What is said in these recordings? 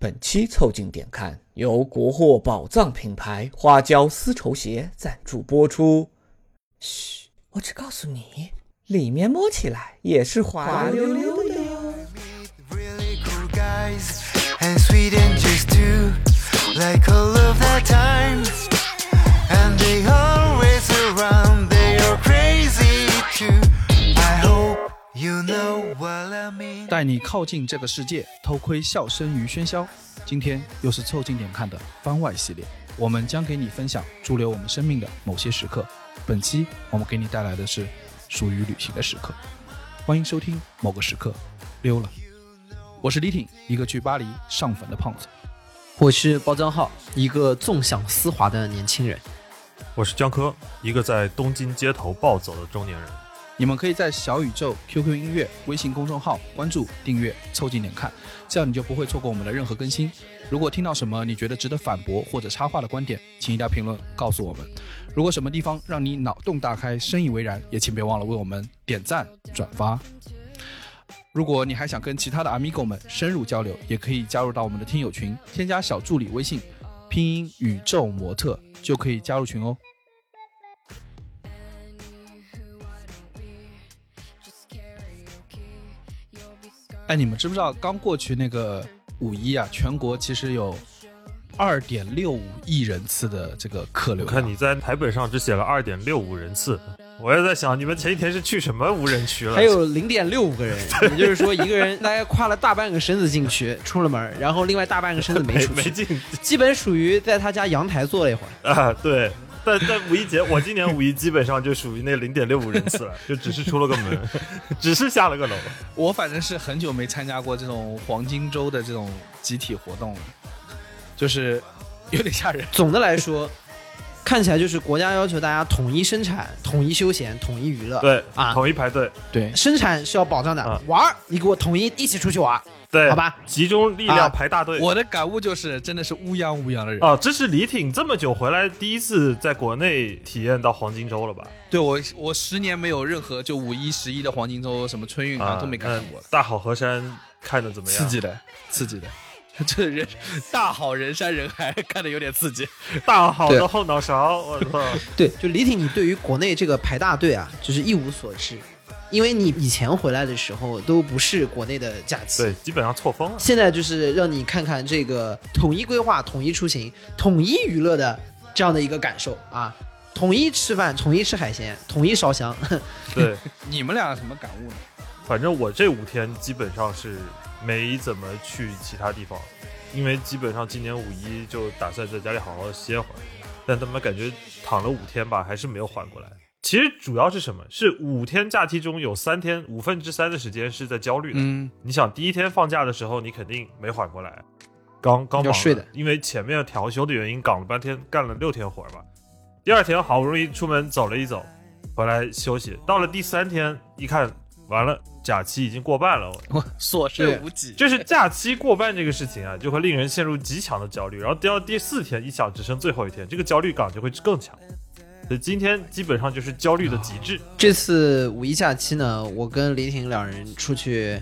本期凑近点看由国货宝藏品牌花椒丝绸鞋赞助播出。嘘，我只告诉你，里面摸起来也是滑溜溜的哟。Really cool guys and 带你靠近这个世界，偷窥笑声与喧嚣。今天又是凑近点看的番外系列，我们将给你分享驻留我们生命的某些时刻。本期我们给你带来的是属于旅行的时刻，欢迎收听某个时刻溜了。我是李挺，一个去巴黎上坟的胖子。我是包江浩，一个纵享丝滑的年轻人。我是江科，一个在东京街头暴走的中年人。你们可以在小宇宙、QQ 音乐、微信公众号关注、订阅、凑近点看，这样你就不会错过我们的任何更新。如果听到什么你觉得值得反驳或者插话的观点，请一定要评论告诉我们。如果什么地方让你脑洞大开、深以为然，也请别忘了为我们点赞、转发。如果你还想跟其他的 amigo 们深入交流，也可以加入到我们的听友群，添加小助理微信，拼音宇宙模特就可以加入群哦。哎，你们知不知道刚过去那个五一啊，全国其实有二点六五亿人次的这个客流量。我看你在台本上只写了二点六五人次，我也在想你们前几天是去什么无人区了？还有零点六五个人，也就是说一个人大概跨了大半个身子进去，出了门，然后另外大半个身子没 没出去，没进基本属于在他家阳台坐了一会儿。啊？对。但在五一节，我今年五一基本上就属于那零点六五人次了，就只是出了个门，只是下了个楼。我反正是很久没参加过这种黄金周的这种集体活动了，就是有点吓人。总的来说，看起来就是国家要求大家统一生产、统一休闲、统一娱乐。，对啊统一排队，对，生产是要保障的，啊玩儿你给我统一一起出去玩儿。对，好吧，集中力量啊排大队。我的感悟就是，真的是乌泱乌泱的人。哦，这是李挺这么久回来第一次在国内体验到黄金周了吧？对我，我十年没有任何就五一、十一的黄金周、什么春运啊都没看那过，大好河山看的怎么样？刺激的，刺激的。这人大好人山人海，看的有点刺激。大好的后脑勺，我操！对，就李挺，你对于国内这个排大队啊，就是一无所知，因为你以前回来的时候都不是国内的假期。对，基本上错峰了。现在就是让你看看这个统一规划、统一出行、统一娱乐的这样的一个感受啊！统一吃饭，统一吃海鲜，统一烧香。对，你们俩什么感悟呢？反正我这五天基本上是没怎么去其他地方，因为基本上今年五一就打算在家里好好歇会儿，但他们感觉躺了五天吧，还是没有缓过来。其实主要是什么？是五天假期中有三天五分之三的时间是在焦虑的。嗯，你想第一天放假的时候，你肯定没缓过来，刚刚忙睡的因为前面调休的原因，岗了半天，干了六天活儿吧。第二天好不容易出门走了一走，回来休息。到了第三天，一看完了，假期已经过半了。我我所剩无几。就是 假期过半这个事情啊，就会令人陷入极强的焦虑。然后到第四天，一想只剩最后一天，这个焦虑感就会更强。所以今天基本上就是焦虑的极致。这次五一假期呢，我跟李挺两人出去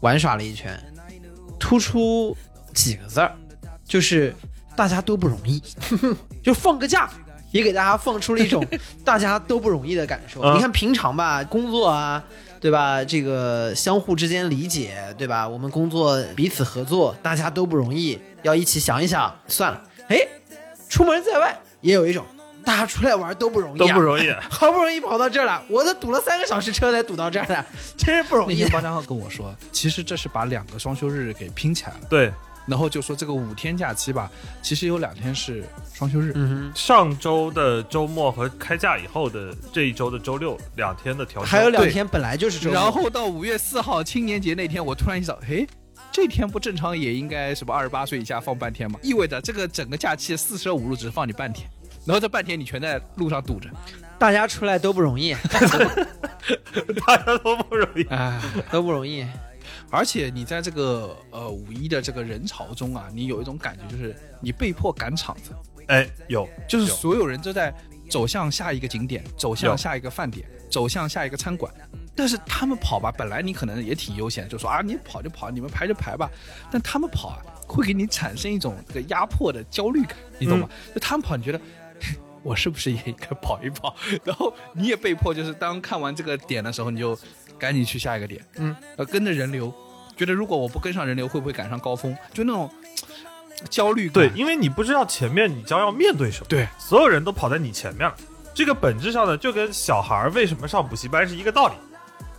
玩耍了一圈，突出几个字儿，就是大家都不容易，就放个假。也给大家放出了一种 大家都不容易的感受。嗯你看平常吧，工作啊，对吧？这个相互之间理解，对吧？我们工作彼此合作，大家都不容易，要一起想一想。算了，哎，出门在外也有一种大家出来玩都不容易、啊，都不容易，好不容易跑到这儿了，我都堵了三个小时车才堵到这儿的，真是不容易那天。包账号跟我说，其实这是把两个双休日给拼起来了，对，然后就说这个五天假期吧，其实有两天是双休日。嗯上周的周末和开假以后的这一周的周六两天的调，休，还有两天本来就是周末，然后到五月四号青年节那天，我突然一想，嘿，这天不正常也应该什么二十八岁以下放半天嘛？意味着这个整个假期四舍五入只放你半天，然后这半天你全在路上堵着，大家出来都不容易，大家都不容易。哎，都不容易。而且你在这个呃五一的这个人潮中啊，你有一种感觉，就是你被迫赶场子，哎，有，就是所有人都在走向下一个景点，走向下一个饭点，走向下一个餐馆。但是他们跑吧，本来你可能也挺悠闲，就说啊，你跑就跑，你们排就排吧。但他们跑啊，会给你产生一种这个压迫的焦虑感，你懂吗？嗯就他们跑，你觉得我是不是也应该跑一跑？然后你也被迫就是当看完这个点的时候，你就赶紧去下一个点，嗯，呃，跟着人流，觉得如果我不跟上人流，会不会赶上高峰？就那种焦虑感。对，因为你不知道前面你将要面对什么，对，所有人都跑在你前面了。这个本质上呢，就跟小孩为什么上补习班是一个道理，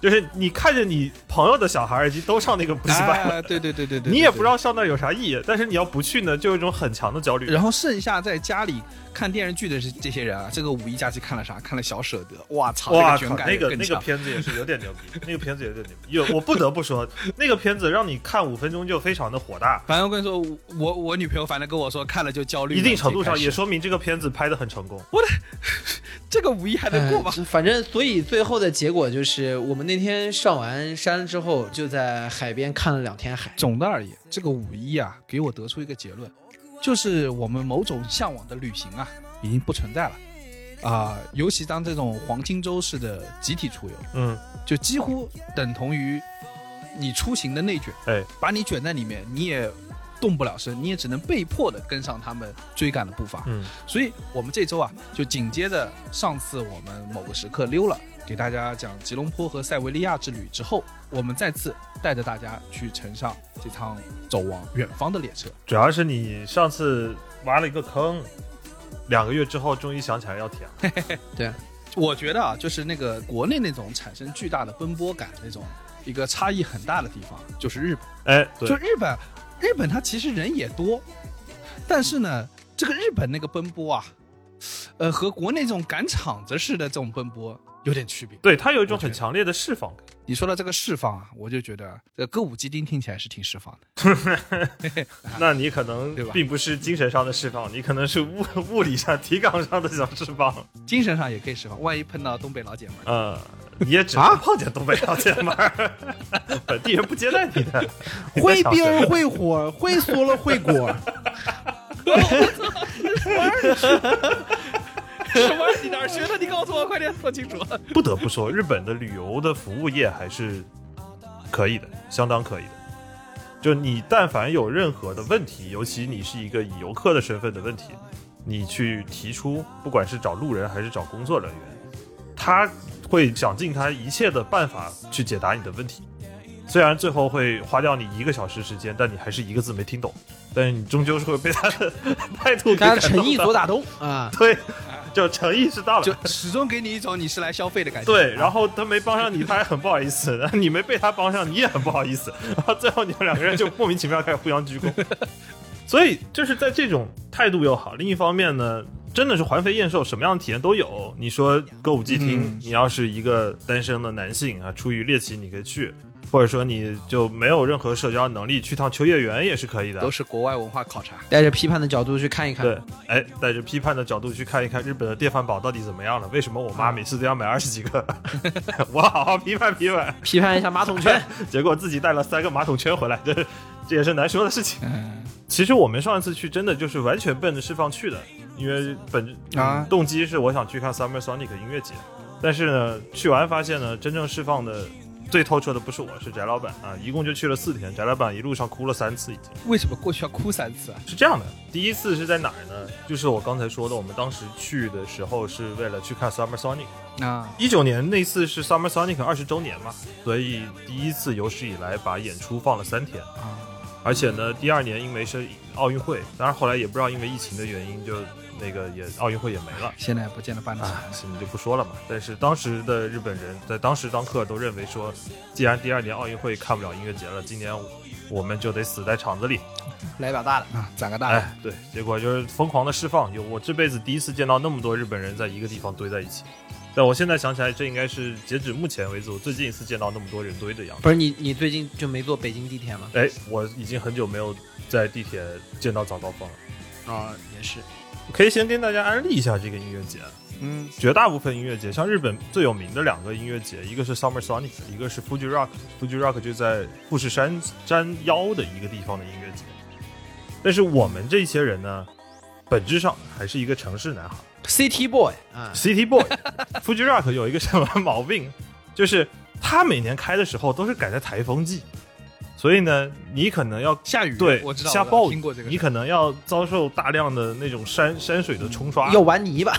就是你看着你朋友的小孩已经都上那个补习班了，哎对对对对对，你也不知。道上那有啥意义，但是你要不去呢，就有一种很强的焦虑。然后剩下在家里看电视剧的是这些人啊，这个五一假期看了啥？看了小舍得，哇操，这个那个。片子也是有点牛逼，那个片子有点牛逼。有我不得不说，那个片子让你看五分钟就非常的火大，反正我跟你说，我我女朋友反正跟我说看了就焦虑，一定程度上也说明这个片子拍的很成功。我的 这个五一还能过吗？哎反正，所以最后的结果就是，我们那天上完山之后，就在海边看了两天海。总的而言，这个五一啊，给我得出一个结论，就是我们某种向往的旅行啊，已经不存在了。啊、尤其当这种黄金周式的集体出游，嗯，就几乎等同于你出行的内卷，哎，把你卷在里面，你也动不了身，你也只能被迫的跟上他们追赶的步伐。嗯，所以我们这周啊，就紧接着上次我们某个时刻溜了，给大家讲吉隆坡和塞维利亚之旅之后，我们再次带着大家去乘上这趟走往远方的列车。主要是你上次挖了一个坑，两个月之后终于想起来要填了。对我觉得啊，就是那个国内那种产生巨大的奔波感那种一个差异很大的地方，就是日本。哎，对就，日本，日本它其实人也多，但是呢，这个日本那个奔波啊，呃，和国内这种赶场子似的这种奔波有点区别。对，它有一种很强烈的释放感。你说到这个释放啊，我就觉得这歌舞伎町听起来是挺释放的。那你可能对吧并不是精神上的释放，你可能是物物理上、体感上的想释放。精神上也可以释放。万一碰到东北老姐们儿，呃，你也只能碰见东北老姐们儿，本地人不接待你的。会冰会火会缩了会果，什么？你哪儿学的？你告诉我，快点说清楚。不得不说，日本的旅游的服务业还是可以的，相当可以的。就你但凡有任何的问题，尤其你是一个以游客的身份的问题，你去提出，不管是找路人还是找工作人员，他会想尽他一切的办法去解答你的问题。虽然最后会花掉你一个小时时间，但你还是一个字没听懂，但是你终究是会被他的态度给大家感动诚意所打动啊！对，就诚意是到了，就始终给你一种你是来消费的感觉。对，然后他没帮上你，他还很不好意思；然 后你没被他帮上，你也很不好意思。然后最后你们两个人就莫名其妙开始互相鞠躬。所以就是在这种态度又好，另一方面呢，真的是环肥燕瘦，什么样的体验都有。你说歌舞伎町，嗯你要是一个单身的男性啊，出于猎奇你可以去，或者说你就没有任何社交能力，去趟秋叶原也是可以的都。是国外文化考察。带着批判的角度去看一看。对，哎，带着批判的角度去看一看日本的电饭煲到底怎么样了？为什么我妈每次都要买二十几个？我好好批判批判。批判一下马桶圈。结果自己带了三个马桶圈回来，这这也是难说的事情。嗯，其实我们上一次去真的就是完全奔着释放去的，因为本啊动机是我想去看 Summer Sonic 音乐节，但是呢，去完发现呢，真正释放的最透彻的不是我，是翟老板啊，一共就去了四天，翟老板一路上哭了三次已经。为什么过去要哭三次啊？是这样的，第一次是在哪儿呢？就是我刚才说的，我们当时去的时候是为了去看 Summer Sonic。啊，一九年那次是 Summer Sonic 二十周年嘛，所以第一次有史以来把演出放了三天。啊，而且呢，第二年因为是奥运会，当然后来也不知道因为疫情的原因，就那个也奥运会也没了。现在不见得办得起啊来，。现在就不说了嘛。但是当时的日本人在当时当刻都认为说，既然第二年奥运会看不了音乐节了，今年我们就得死在场子里。来把大的，啊，攒个大的。哎，对，结果就是疯狂的释放，有我这辈子第一次见到那么多日本人在一个地方堆在一起。但我现在想起来，这应该是截止目前为止我最近一次见到那么多人堆的样子。不是你，你最近就没坐北京地铁吗？哎，我已经很久没有在地铁见到早高峰了。啊，也是。可以先跟大家安利一下这个音乐节。嗯，绝大部分音乐节，像日本最有名的两个音乐节，一个是 Summer Sonic，一个是 Fuji Rock。Fuji Rock 就在富士山山腰的一个地方的音乐节。但是我们这些人呢，本质上还是一个城市男孩 City Boy 啊，，City Boy。Fuji Rock 有一个什么毛病，就是他每年开的时候都是赶在台风季，所以呢，你可能要下雨，对下暴雨过这个，你可能要遭受大量的那种山山水的冲刷，要玩泥巴，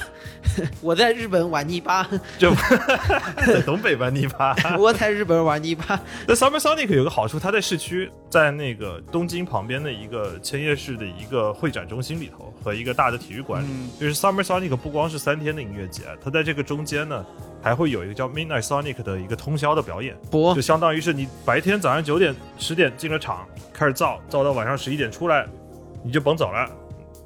我在日本玩泥巴，就 在东北玩泥巴。我在日本玩泥巴。那 Summer Sonic 有个好处，它在市区，在那个东京旁边的一个千叶市的一个会展中心里头和一个大的体育馆里，嗯。就是 Summer Sonic 不光是三天的音乐节，它在这个中间呢，还会有一个叫 Midnight Sonic 的一个通宵的表演，不就，相当于是你白天早上九点十点进了厂，开始造，造到晚上十一点出来，你就甭走了，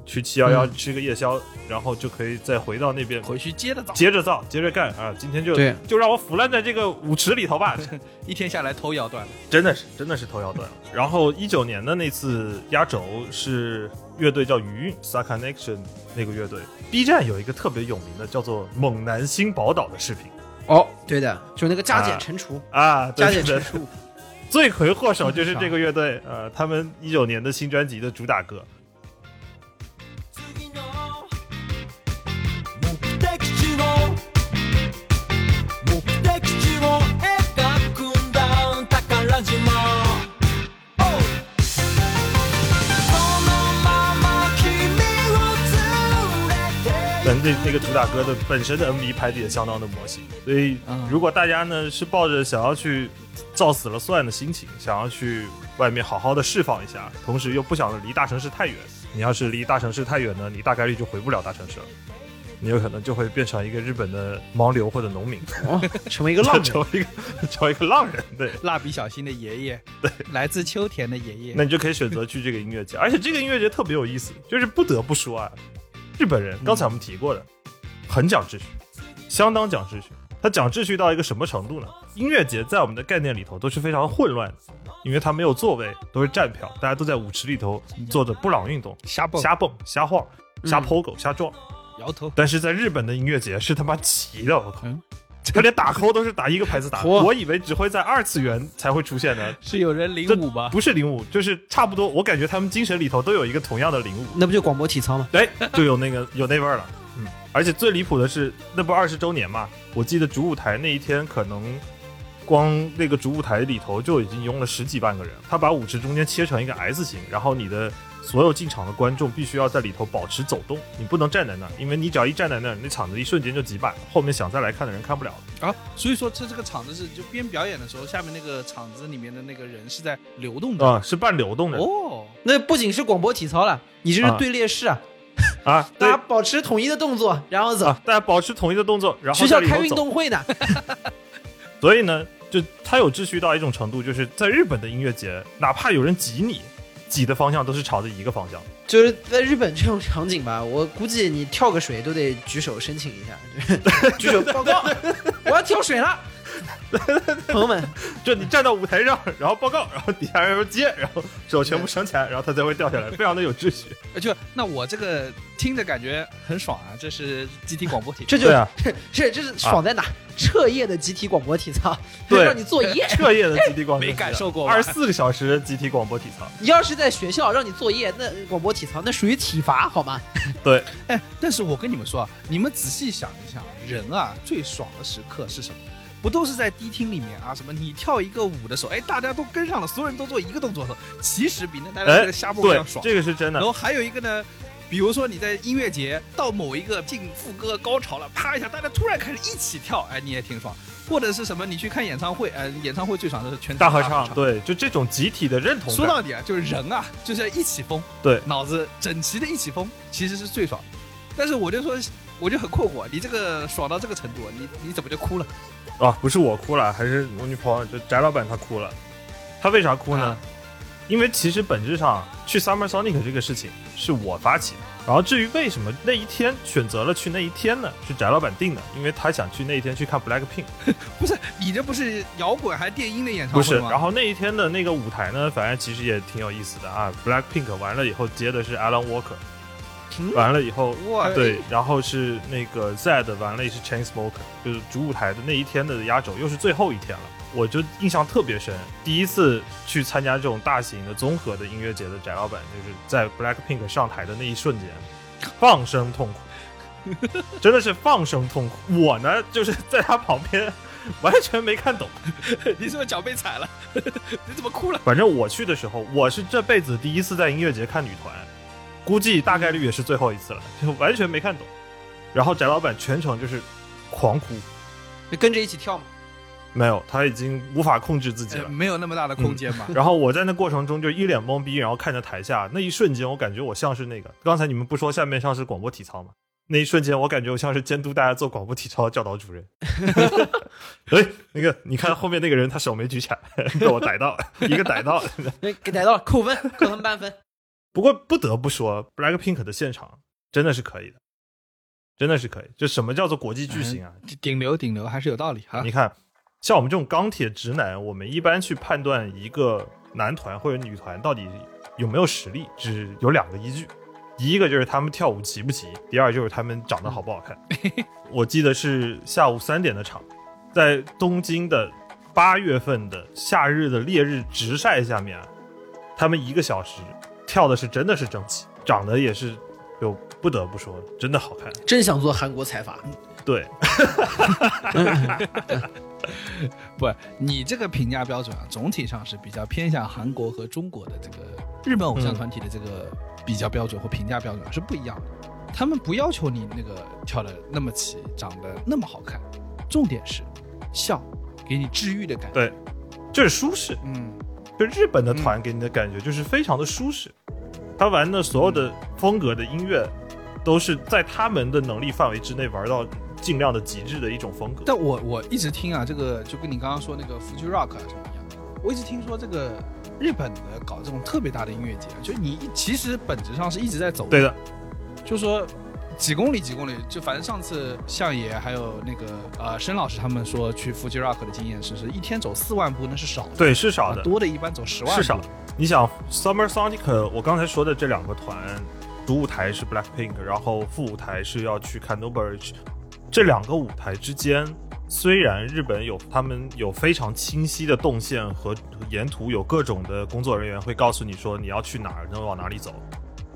去七幺幺嗯吃个夜宵，然后就可以再回到那边回去接着造，接着造，接着干啊！今天就对就让我腐烂在这个舞池里头吧，一天下来头摇断了。真的是真的是头摇断了。然后一九年的那次压轴是乐队叫余韵 s a Connection 那个乐队，B 站有一个特别有名的叫做《猛男新宝岛》的视频哦，对的，就那个加减啊乘除，啊，对加减乘除。罪魁祸首就是这个乐队，呃，他们一九年的新专辑的主打歌。那那个主打歌的本身的 MV 拍的也相当的魔性，所以嗯如果大家呢是抱着想要去造死了算的心情，想要去外面好好的释放一下，同时又不想离大城市太远，你要是离大城市太远呢，你大概率就回不了大城市了，你有可能就会变成一个日本的盲流或者农民，哦，成为一个浪人。成为一个成为一个浪人，对。蜡笔小新的爷爷，对，来自秋田的爷爷，那你就可以选择去这个音乐节，而且这个音乐节特别有意思，就是不得不说啊，日本人刚才我们提过的，很讲秩序，相当讲秩序。他讲秩序到一个什么程度呢？音乐节在我们的概念里头都是非常混乱的，因为它没有座位，都是站票，大家都在舞池里头做着布朗运动，瞎蹦瞎蹦、瞎晃、瞎 POGO、瞎撞。摇头，但是在日本的音乐节是他妈齐的，我靠！嗯 他连打 call 都是打一个牌子打，我以为只会在二次元才会出现的，是有人领舞吧？不是领舞，就是差不多。我感觉他们精神里头都有一个同样的领舞，那不就广播体操吗？哎，就有那个有那味儿了。嗯，而且最离谱的是，那不二十周年嘛？我记得主舞台那一天，可能光那个主舞台里头就已经拥了十几万个人。他把舞池中间切成一个 S 型，然后你的所有进场的观众必须要在里头保持走动，你不能站在那儿，因为你只要一站在那儿，那场子一瞬间就挤满，后面想再来看的人看不了了。啊，所以说这这个场子是就边表演的时候，下面那个场子里面的那个人是在流动的。啊、是半流动的。哦，那不仅是广播体操了，你这是啊队列式啊，啊，大家保持统一的动作，然后走。啊，大家保持统一的动作，然后学校开运动会呢，所以呢，就它有秩序到一种程度，就是在日本的音乐节，哪怕有人挤你，挤的方向都是朝着一个方向。就是在日本这种场景吧，我估计你跳个水都得举手申请一下，就是 举手报告，我要跳水了。朋友们，就你站到舞台上，然后报告，然后底下人接，然后手全部升起来，然后它才会掉下来，非常的有秩序。呃 就那我这个听着感觉很爽啊！这是集体广播体操，这就 是这是爽在哪？彻夜的集体广播体操，对让你作业。彻夜的集体广播，没感受过吧二十四个小时集体广播体操。你要是在学校让你作业，那广播体操那属于体罚好吗？对，哎，但是我跟你们说啊，你们仔细想一想，人啊最爽的时刻是什么？不都是在迪厅里面啊？什么你跳一个舞的时候，哎，大家都跟上了，所有人都做一个动作的时候，其实比那大家哎那个瞎蹦一对样，爽。这个是真的然。后还有一个呢，比如说你在音乐节到某一个进副歌高潮了，啪一下，大家突然开始一起跳，哎，你也挺爽。或者是什么，你去看演唱会，哎，演唱会最爽的是全大合合唱，。对，就这种集体的认同。说到底啊，就是人啊，就是要一起疯，对脑子整齐的一起疯，其实是最爽。但是我就说，我就很困惑，你这个爽到这个程度，你你怎么就哭了？啊，不是我哭了，还是我女朋友，就翟老板他哭了。他为啥哭呢？啊因为其实本质上去 Summer Sonic 这个事情是我发起的，然后至于为什么那一天选择了去那一天呢？是翟老板定的，因为他想去那一天去看 Blackpink，不是你这不是摇滚还电音的演唱不是。会吗？然后那一天的那个舞台呢，反正其实也挺有意思的啊。Blackpink 完了以后接的是 Alan Walker，嗯完了以后哇，对，然后是那个 Zed，完了也是 Chainsmoker，就是主舞台的那一天的压轴，又是最后一天了，我就印象特别深。第一次去参加这种大型的综合的音乐节的翟老板，就是在 Blackpink 上台的那一瞬间，放声痛哭，真的是放声痛哭。我呢，就是在他旁边，完全没看懂，你是不是脚被踩了？你怎么哭了？反正我去的时候，我是这辈子第一次在音乐节看女团，估计大概率也是最后一次了，就完全没看懂。然后翟老板全程就是狂哭，你跟着一起跳吗？没有，他已经无法控制自己了。呃没有那么大的空间嘛。然后我在那过程中就一脸懵逼，然后看着台下那一瞬间，我感觉我像是那个刚才你们不说下面像是广播体操吗？那一瞬间，我感觉我像是监督大家做广播体操的教导主任。哎，那个你看后面那个人，他手没举起来，被我逮到了，一个逮到 给逮到了，扣分，扣他们半分。不过不得不说，Blackpink 的现场真的是可以的，真的是可以。就什么叫做国际巨星啊？顶流顶流还是有道理哈你。看，像我们这种钢铁直男，我们一般去判断一个男团或者女团到底有没有实力，只有两个依据，第一个就是他们跳舞齐不齐，第二就是他们长得好不好看。我记得是下午三点的场，在东京的八月份的夏日的烈日直晒下面啊，他们一个小时跳的是真的是整齐，长得也是，就不得不说真的好看。真想做韩国财阀。对，不，你这个评价标准啊，总体上是比较偏向韩国和中国的这个日本偶像团体的这个比较标准或评价标准是不一样的。他们不要求你那个跳的那么齐，长得那么好看，重点是笑，给你治愈的感觉。对，就是舒适。嗯，就日本的团给你的感觉就是非常的舒适，他玩的所有的风格的音乐，都是在他们的能力范围之内玩到尽量的极致的一种风格。但我我一直听啊，这个就跟你刚刚说那个 Fuji Rock 啊什么一样，我一直听说这个日本的搞这种特别大的音乐节，就你其实本质上是一直在走。对的，就说几公里几公里，就反正上次相爷还有那个呃申老师他们说去 Fuji Rock 的经验是，是一天走四万步那是少的，对是少的，啊多的一般走十万步是少的。你想 Summer Sonic，我刚才说的这两个团，主舞台是 Blackpink，然后副舞台是要去看 No Bridge，这两个舞台之间。虽然日本有他们有非常清晰的动线和沿途有各种的工作人员会告诉你说你要去哪儿，能往哪里走，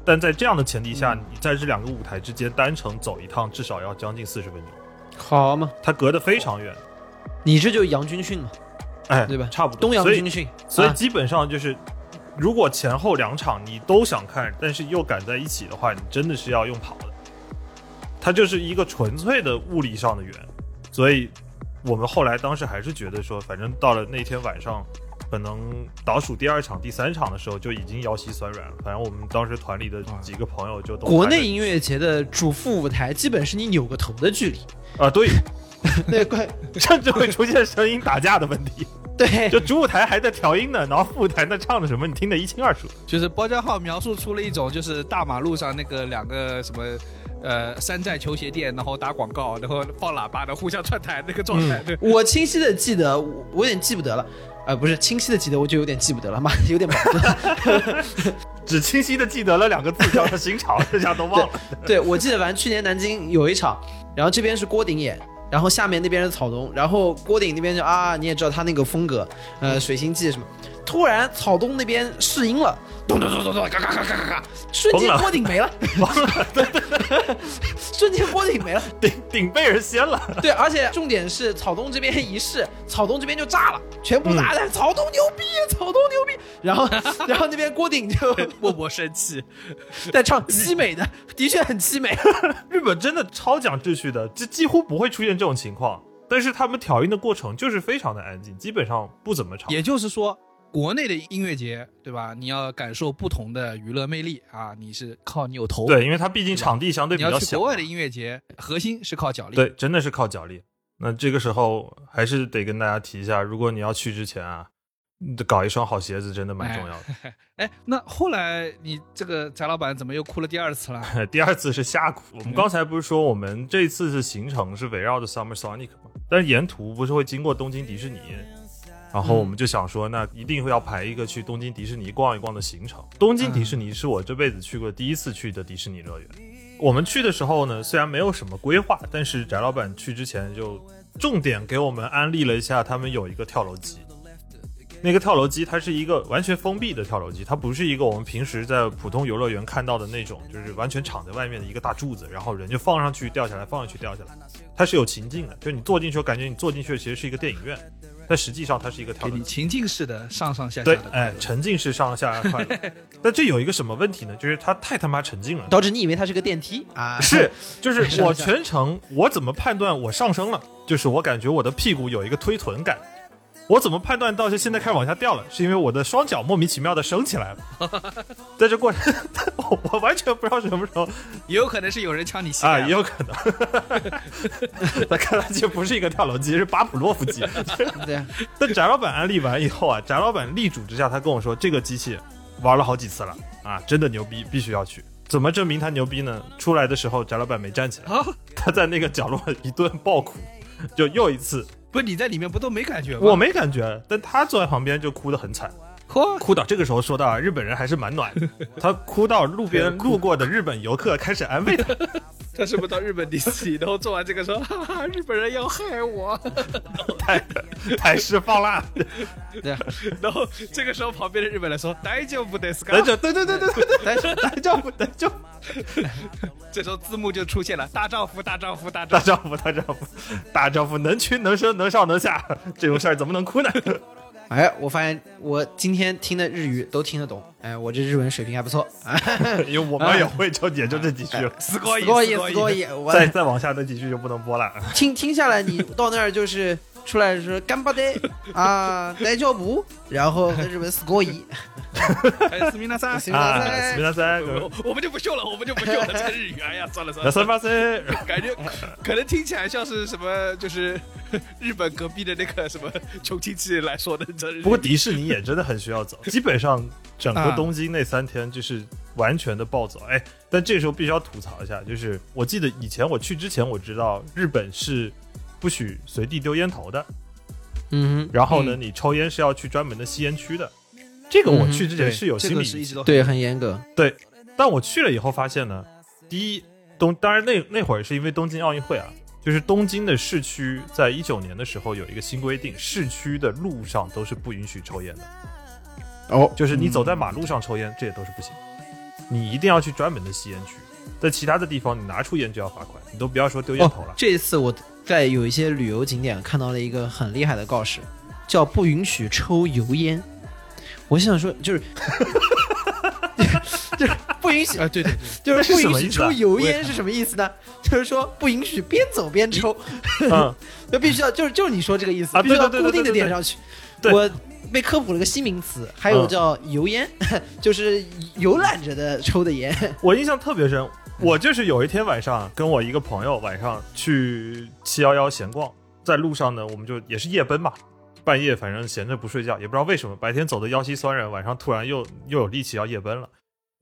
但在这样的前提下，你在这两个舞台之间单程走一趟，至少要将近四十分钟，好嘛，它隔得非常远，你这就杨军训嘛，哎，对吧差不多。东洋所以军训。啊所以基本上就是，如果前后两场你都想看，但是又赶在一起的话，你真的是要用跑的。它就是一个纯粹的物理上的远，所以我们后来当时还是觉得说，反正到了那天晚上，可能倒数第二场、第三场的时候就已经腰膝酸软了。反正我们当时团里的几个朋友就都国内音乐节的主副舞台基本是你扭个头的距离，啊，对，对，快，甚至会出现声音打架的问题。对，就主舞台还在调音呢，然后副舞台在唱的什么，你听得一清二楚。就是包家浩描述出了一种，就是大马路上那个两个什么。呃，山寨球鞋店，然后打广告，然后放喇叭的，互相串台那个状态，对，我清晰的记得，我我有点记不得了，呃，不是清晰的记得，我就有点记不得了，妈，有点矛盾。只清晰的记得了两个字，叫他新潮，剩下都忘了。对，我记得反正去年南京有一场，然后这边是郭顶演，然后下面那边是草东，然后郭顶那边就啊，你也知道他那个风格，呃，水星记什么，突然草东那边试音了，咚咚咚咚咚，嘎嘎嘎嘎嘎嘎，瞬间疯了郭顶没了，瞬间锅顶没了。顶顶被人掀了，对，而且重点是草东这边一试，草东这边就炸了，全部炸的，草东牛逼，草东牛逼。然后，然后那边锅顶就默默生气。在唱凄美的，的确很凄美。日本真的超讲秩序的，这几乎不会出现这种情况。但是他们调音的过程就是非常的安静，基本上不怎么吵。也就是说，国内的音乐节，对吧？你要感受不同的娱乐魅力啊，你是靠扭头。对，因为它毕竟场地相对比较小。去国外的音乐节，核心是靠脚力。对，真的是靠脚力。那这个时候还是得跟大家提一下，如果你要去之前啊，你得搞一双好鞋子，真的蛮重要的。哎，那后来你这个翟老板怎么又哭了第二次了？第二次是下苦。我们刚才不是说我们这次是行程是围绕着 Summer Sonic 吗？但是沿途不是会经过东京迪士尼，然后我们就想说，那一定会要排一个去东京迪士尼逛一逛的行程。东京迪士尼是我这辈子去过第一次去的迪士尼乐园。我们去的时候呢，虽然没有什么规划，但是翟老板去之前就重点给我们安利了一下，他们有一个跳楼机。那个跳楼机它是一个完全封闭的跳楼机，它不是一个我们平时在普通游乐园看到的那种，就是完全敞在外面的一个大柱子，然后人就放上去掉下来，放上去掉下来。它是有情境的，就你坐进去，感觉你坐进去其实是一个电影院，但实际上它是一个跳给你。情境式的上上下下对的，对，哎沉浸式上下快乐。但这有一个什么问题呢？就是它太他妈沉浸了。导致你以为它是个电梯啊？是，就是我全程我怎么判断我上升了？就是我感觉我的屁股有一个推臀感。我怎么判断到是现在开始往下掉了？是因为我的双脚莫名其妙的升起来了。在这过程，我 我完全不知道什么时候也有可能是有人敲你膝啊，也有可能。那看来这不是一个跳楼机，是巴甫洛夫机。对啊，但翟老板安利完以后啊，翟老板力主之下，他跟我说这个机器玩了好几次了啊，真的牛逼，必须要去。怎么证明他牛逼呢？出来的时候，翟老板没站起来，啊！他在那个角落一顿爆哭，就又一次。不是你在里面不都没感觉吗？我没感觉，但他坐在旁边就哭得很惨，嚯，哭到这个时候说到啊，日本人还是蛮暖的，他哭到路边路过的日本游客开始安慰他，他是不是到日本迪士尼，然后做完这个说，哈哈，日本人要害我，太太释放了。对啊，然后这个时候旁边的日本人说，大丈夫ですか？来这，对对对对对对，但是大丈夫，大丈夫，这时候字幕就出现了，大丈夫，大丈夫，大丈夫。大丈夫，大丈夫，大丈夫能屈能伸能上能下，这种事儿怎么能哭呢？ 哎，我发现我今天听的日语都听得懂，哎，我这日文水平还不错。哎，因为我们也会就也就这几句了，死过死过瘾，死过死过瘾！我再再往下那几句就不能播了。听听下来，你到那儿就是出来是干巴的 啊，大丈夫，然后日本死过瘾，哎，斯密达三，斯啊，塞。斯密达三，我我们就不秀了，我们就不秀了，这个日语，哎呀，算了算了，那三八三，感觉可能听起来像是什么，就是日本隔壁的那个什么穷亲戚来说的这。不过迪士尼也真的很需要走，基本上整个东京那三天就是完全的暴走。哎，但这时候必须要吐槽一下，就是我记得以前我去之前我知道日本是不许随地丢烟头的，嗯然后呢，你抽烟是要去专门的吸烟区的。这个我去之前是有心理预期个是一直都，对，很严格。对，但我去了以后发现呢，第一东当然那那会儿是因为东京奥运会啊，就是东京的市区在一九年的时候有一个新规定，市区的路上都是不允许抽烟的。哦，就是你走在马路上抽烟，这也都是不行。你一定要去专门的吸烟区，在其他的地方你拿出烟就要罚款，你都不要说丢烟头了。哦这一次我在有一些旅游景点看到了一个很厉害的告示，叫不允许抽油烟。我想说，就是 就是不允许，啊，对对对，就是不允许抽油烟是什么意思呢？就是说不允许边走边抽，嗯，就必须要就是就是你说这个意思，啊必须到对对对固定的点上去。我被科普了个新名词，还有嗯叫油烟，就是游览着的抽的烟。我印象特别深，我就是有一天晚上跟我一个朋友晚上去七幺幺闲逛，在路上呢，我们就也是夜奔嘛，半夜反正闲着不睡觉，也不知道为什么，白天走的腰膝酸软，晚上突然又又有力气要夜奔了。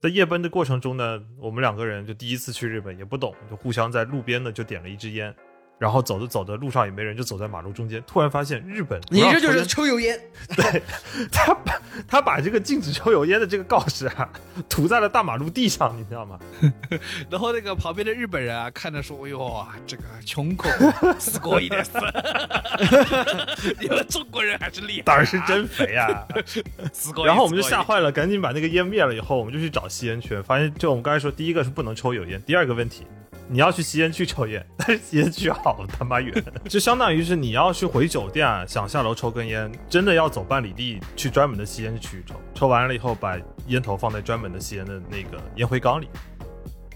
在夜奔的过程中呢，我们两个人就第一次去日本，也不懂，就互相在路边呢就点了一支烟，然后走着走着路上也没人，就走在马路中间，突然发现日本你这就是抽油烟，对他把他把这个禁止抽油烟的这个告示啊涂在了大马路地上，你知道吗？然后那个旁边的日本人啊，看着说：“哎呦啊，这个穷狗 死过一点死，你们中国人还是厉害，胆儿是真肥啊！死过。”然后我们就吓坏了，赶紧把那个烟灭了。以后我们就去找吸烟区，发现就我们刚才说，第一个是不能抽油烟，第二个问题，你要去吸烟区抽烟，但是吸烟区好他妈远，就相当于是你要去回酒店啊，想下楼抽根烟，真的要走半里地去专门的吸烟区抽，抽完了以后把烟头放在专门的吸烟的那个烟灰缸里。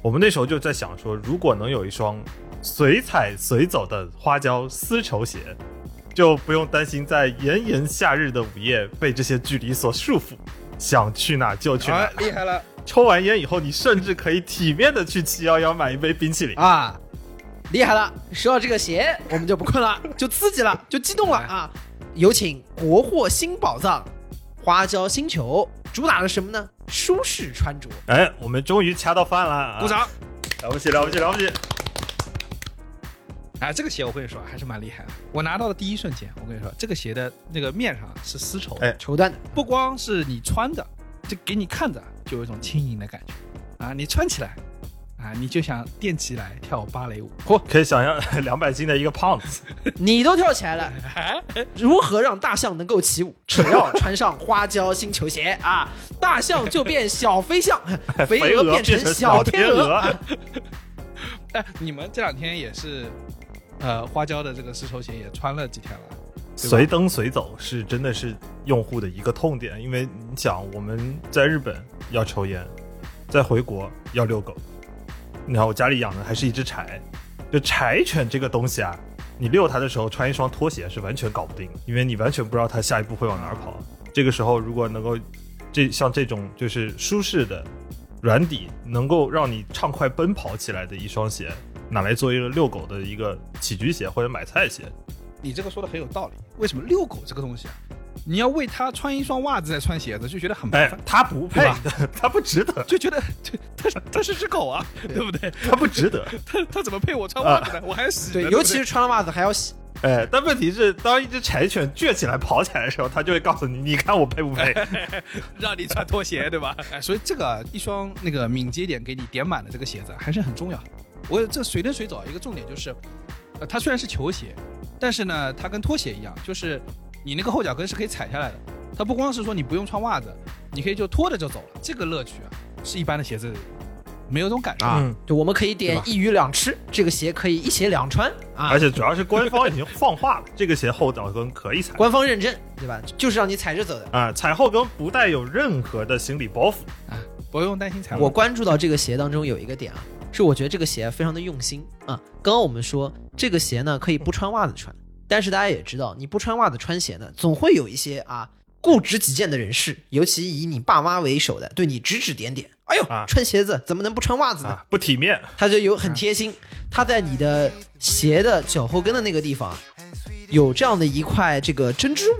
我们那时候就在想说，如果能有一双随踩随走的花椒丝绸鞋，就不用担心在炎炎夏日的午夜被这些距离所束缚，想去哪就去哪。啊，厉害了！抽完烟以后，你甚至可以体面的去七幺幺买一杯冰淇淋。啊，厉害了！说到这个鞋，我们就不困了，就刺激了，就激动了啊！有请国货新宝藏花椒星球，主打的什么呢？舒适穿着。哎，我们终于掐到饭了，啊鼓！掌！了不起，了不起，了不起！哎，这个鞋我跟你说还是蛮厉害的。我拿到的第一瞬间，我跟你说，这个鞋的那个面上是丝绸，哎绸缎的，不光是你穿着，就给你看着就有一种轻盈的感觉啊！你穿起来啊，你就想垫起来跳芭蕾舞。嚯！可以想象 两百斤的一个胖子，你都跳起来了，如何让大象能够起舞？只要穿上花椒星球鞋啊，大象就变小飞象，肥肥鹅鹅变成成小天天鹅。啊 哎，你们这两天也是，呃，花椒的这个丝绸鞋也穿了几天了。随登随走是真的是用户的一个痛点，因为你想我们在日本要抽烟，再回国要遛狗，你看我家里养的还是一只柴，就柴犬这个东西啊，你遛它的时候穿一双拖鞋是完全搞不定，因为你完全不知道它下一步会往哪儿跑。这个时候如果能够这像这种就是舒适的软底，能够让你畅快奔跑起来的一双鞋，拿来做一个遛狗的一个起居鞋或者买菜鞋。你这个说的很有道理。为什么遛狗这个东西啊，你要为它穿一双袜子再穿鞋子，就觉得很麻哎烦，，它不配它不值得，就觉得这它是它是只狗啊，对不对？它不值得。它它怎么配我穿袜子呢？我还要洗呢。对，不尤其是穿了袜子还要洗。哎，但问题是，当一只柴犬倔起来跑起来的时候，它就会告诉你，你看我配不配？让你穿拖鞋，对吧？哎，所以这个一双那个敏捷点给你点满的这个鞋子还是很重要。我这随登随走啊一个重点就是，呃，它虽然是球鞋，但是呢，它跟拖鞋一样，就是你那个后脚跟是可以踩下来的。它不光是说你不用穿袜子，你可以就拖着就走了，这个乐趣啊，是一般的鞋子没有这种感受啊嗯，就我们可以点一鱼两吃，这个鞋可以一鞋两穿啊而。且主要是官方已经放话了，这个鞋后脚跟可以踩。官方认证，对吧？就是让你踩着走的。啊，踩后跟不带有任何的心理包袱。啊不用担心踩我关注到这个鞋当中有一个点啊，是我觉得这个鞋非常的用心啊。刚刚我们说这个鞋呢可以不穿袜子穿，但是大家也知道，你不穿袜子穿鞋呢，总会有一些啊固执己见的人士，尤其以你爸妈为首的，对你指指点点。哎呦，啊穿鞋子怎么能不穿袜子呢？啊，不体面。他就有很贴心，他在你的鞋的脚后跟的那个地方啊，有这样的一块这个针织物，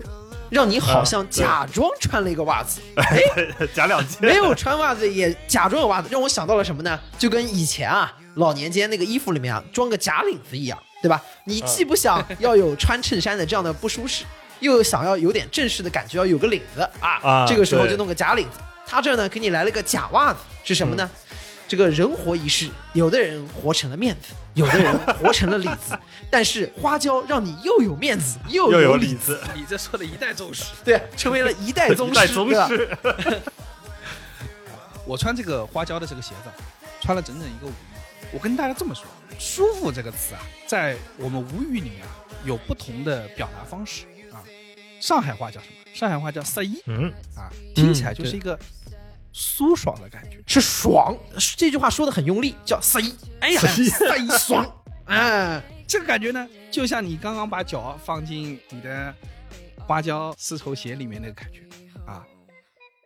让你好像假装穿了一个袜子，假两件，没有穿袜子也假装有袜子，让我想到了什么呢？就跟以前啊老年间那个衣服里面啊装个假领子一样，对吧？你既不想要有穿衬衫的这样的不舒适，又想要有点正式的感觉，要有个领子啊，啊这个时候就弄个假领子。他这儿呢给你来了个假袜子，是什么呢？这个人活一世，有的人活成了面子，有的人活成了里子，但是花椒让你又有面子又又有里里子，你这说的一代宗师。对，成为了一代宗一代师，对吧？宗师。我穿这个花椒的这个鞋子，穿了整整一个五一。我跟大家这么说，舒服这个词啊，在我们吴语里面啊，有不同的表达方式啊。上海话叫什么？上海话叫“色衣嗯，”啊，听起来就是一个舒爽的感觉。是爽。这句话说的很用力，叫塞，哎呀，塞爽，啊，这个感觉呢，就像你刚刚把脚放进你的花椒丝绸鞋里面那个感觉啊，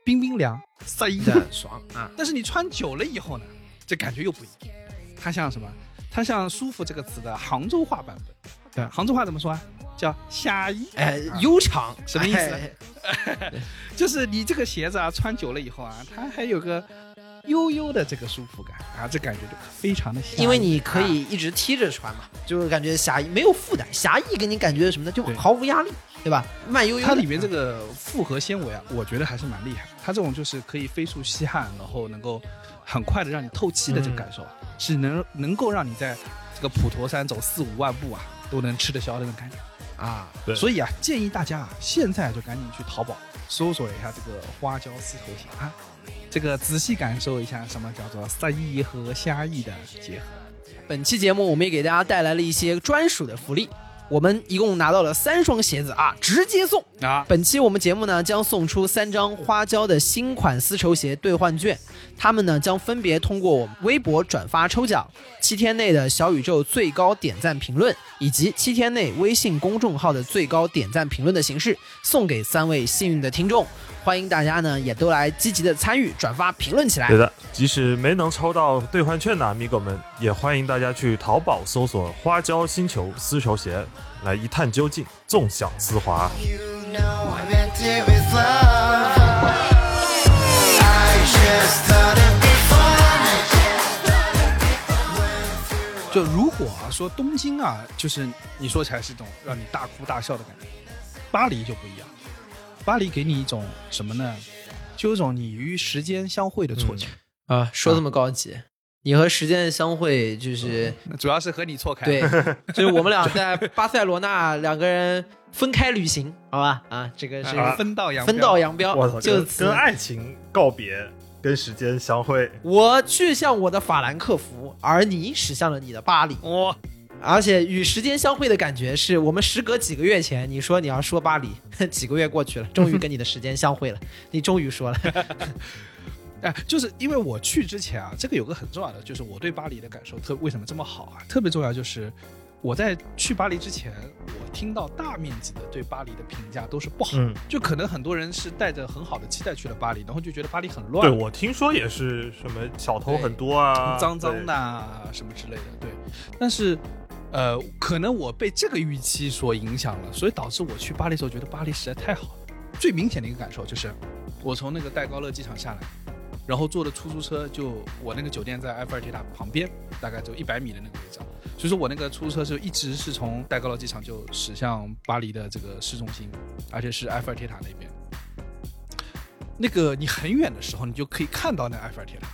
冰冰凉，塞的。爽啊！但是你穿久了以后呢，这感觉又不一样。它像什么？它像“舒服”这个词的杭州话版本。对，杭州话怎么说啊？叫“下衣”。哎，悠长什么意思哎 就是你这个鞋子啊，穿久了以后啊，它还有个悠悠的这个舒服感啊，这感觉就非常的因为你可以一直踢着穿嘛，就感觉狭义没有负担，狭义给你感觉什么呢？就毫无压力，对吧？慢悠悠。它里面这个复合纤维啊，我觉得还是蛮厉害。它这种就是可以飞速吸汗，然后能够很快的让你透气的这个感受啊，是能能够让你在这个普陀山走四五万步啊，都能吃得消的那种感觉。啊，对。所以啊，建议大家啊，现在就赶紧去淘宝搜索一下这个花椒丝头虾啊，这个仔细感受一下什么叫做三意和虾意的结合。本期节目我们也给大家带来了一些专属的福利，我们一共拿到了三双鞋子啊，直接送。啊，本期我们节目呢将送出三张花椒的新款丝绸鞋兑换券，他们呢将分别通过我们微博转发抽奖，七天内的小宇宙最高点赞评论，以及七天内微信公众号的最高点赞评论的形式，送给三位幸运的听众。欢迎大家呢也都来积极的参与、转发、评论起来对。的，即使没能抽到兑换券的阿米狗们，也欢迎大家去淘宝搜索“花椒星球丝绸鞋”，来一探究竟，纵享丝滑。You know I meant it with love. I just thought it'd be fun. 就如果啊说东京啊，就是你说起来是一种让你大哭大笑的感觉，巴黎就不一样，巴黎给你一种什么呢？就有一种你与时间相会的错觉。啊，说这么高级，你和时间的相会就是。主要是和你错开。对，就是我们俩在巴塞罗那两个人分开旅行，好吧？啊，这个是啊，分道扬镳分道扬镳我操，，就此跟爱情告别，跟时间相会。我去向我的法兰克福，而你驶向了你的巴黎。哇、而且与时间相会的感觉是我们时隔几个月前，你说你要说巴黎，几个月过去了，终于跟你的时间相会了，你终于说了。哎，就是因为我去之前啊，这个有个很重要的，就是我对巴黎的感受特为什么这么好啊？特别重要就是我在去巴黎之前，我听到大面积的对巴黎的评价都是不好，嗯，就可能很多人是带着很好的期待去了巴黎，然后就觉得巴黎很乱，对我听说也是什么小偷很多啊，脏脏的啊什么之类的，对。但是，呃，可能我被这个预期所影响了，所以导致我去巴黎时候觉得巴黎实在太好了。最明显的一个感受就是，我从那个戴高乐机场下来，然后坐的出租车，就我那个酒店在埃菲尔铁塔旁边，大概就一百米的那个位置，所以说我那个出租车就一直是从戴高乐机场就驶向巴黎的这个市中心，而且是埃菲尔铁塔那边。那个你很远的时候，你就可以看到那埃菲尔铁塔，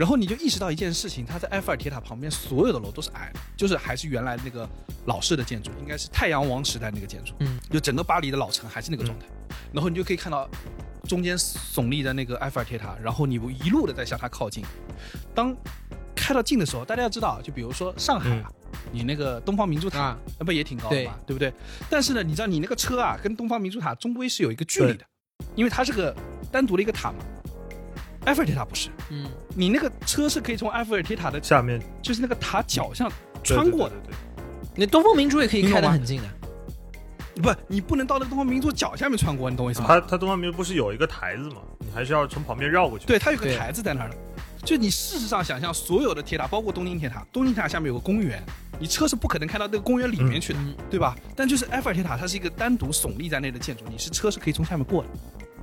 然后你就意识到一件事情，它在埃菲尔铁塔旁边所有的楼都是矮的，就是还是原来那个老式的建筑，应该是太阳王时代那个建筑，嗯，就整个巴黎的老城还是那个状态，然后你就可以看到中间耸立的那个埃菲尔铁塔，然后你一路的在向它靠近，当开到近的时候，大家要知道，就比如说上海啊，你那个东方明珠塔啊，那不也挺高的嘛，对。不对？但是呢，你知道你那个车啊，跟东方明珠塔终归是有一个距离的，因为它是个单独的一个塔嘛。埃菲尔铁塔不是，嗯，你那个车是可以从埃菲尔铁塔的，下面就是那个塔脚下穿过的，对对对那东方明珠也可以开得很近的。不，你不能到那个东方明珠脚下面穿过，你懂我意思吗？它它东方明珠不是有一个台子吗？你还是要从旁边绕过去。对，它有个台子在那儿的。就你事实上想象，所有的铁塔，包括东京铁塔，东京铁塔下面有个公园，你车是不可能开到那个公园里面去的，嗯对吧？但就是埃菲尔铁塔，它是一个单独耸立在那的建筑，你是车是可以从下面过的。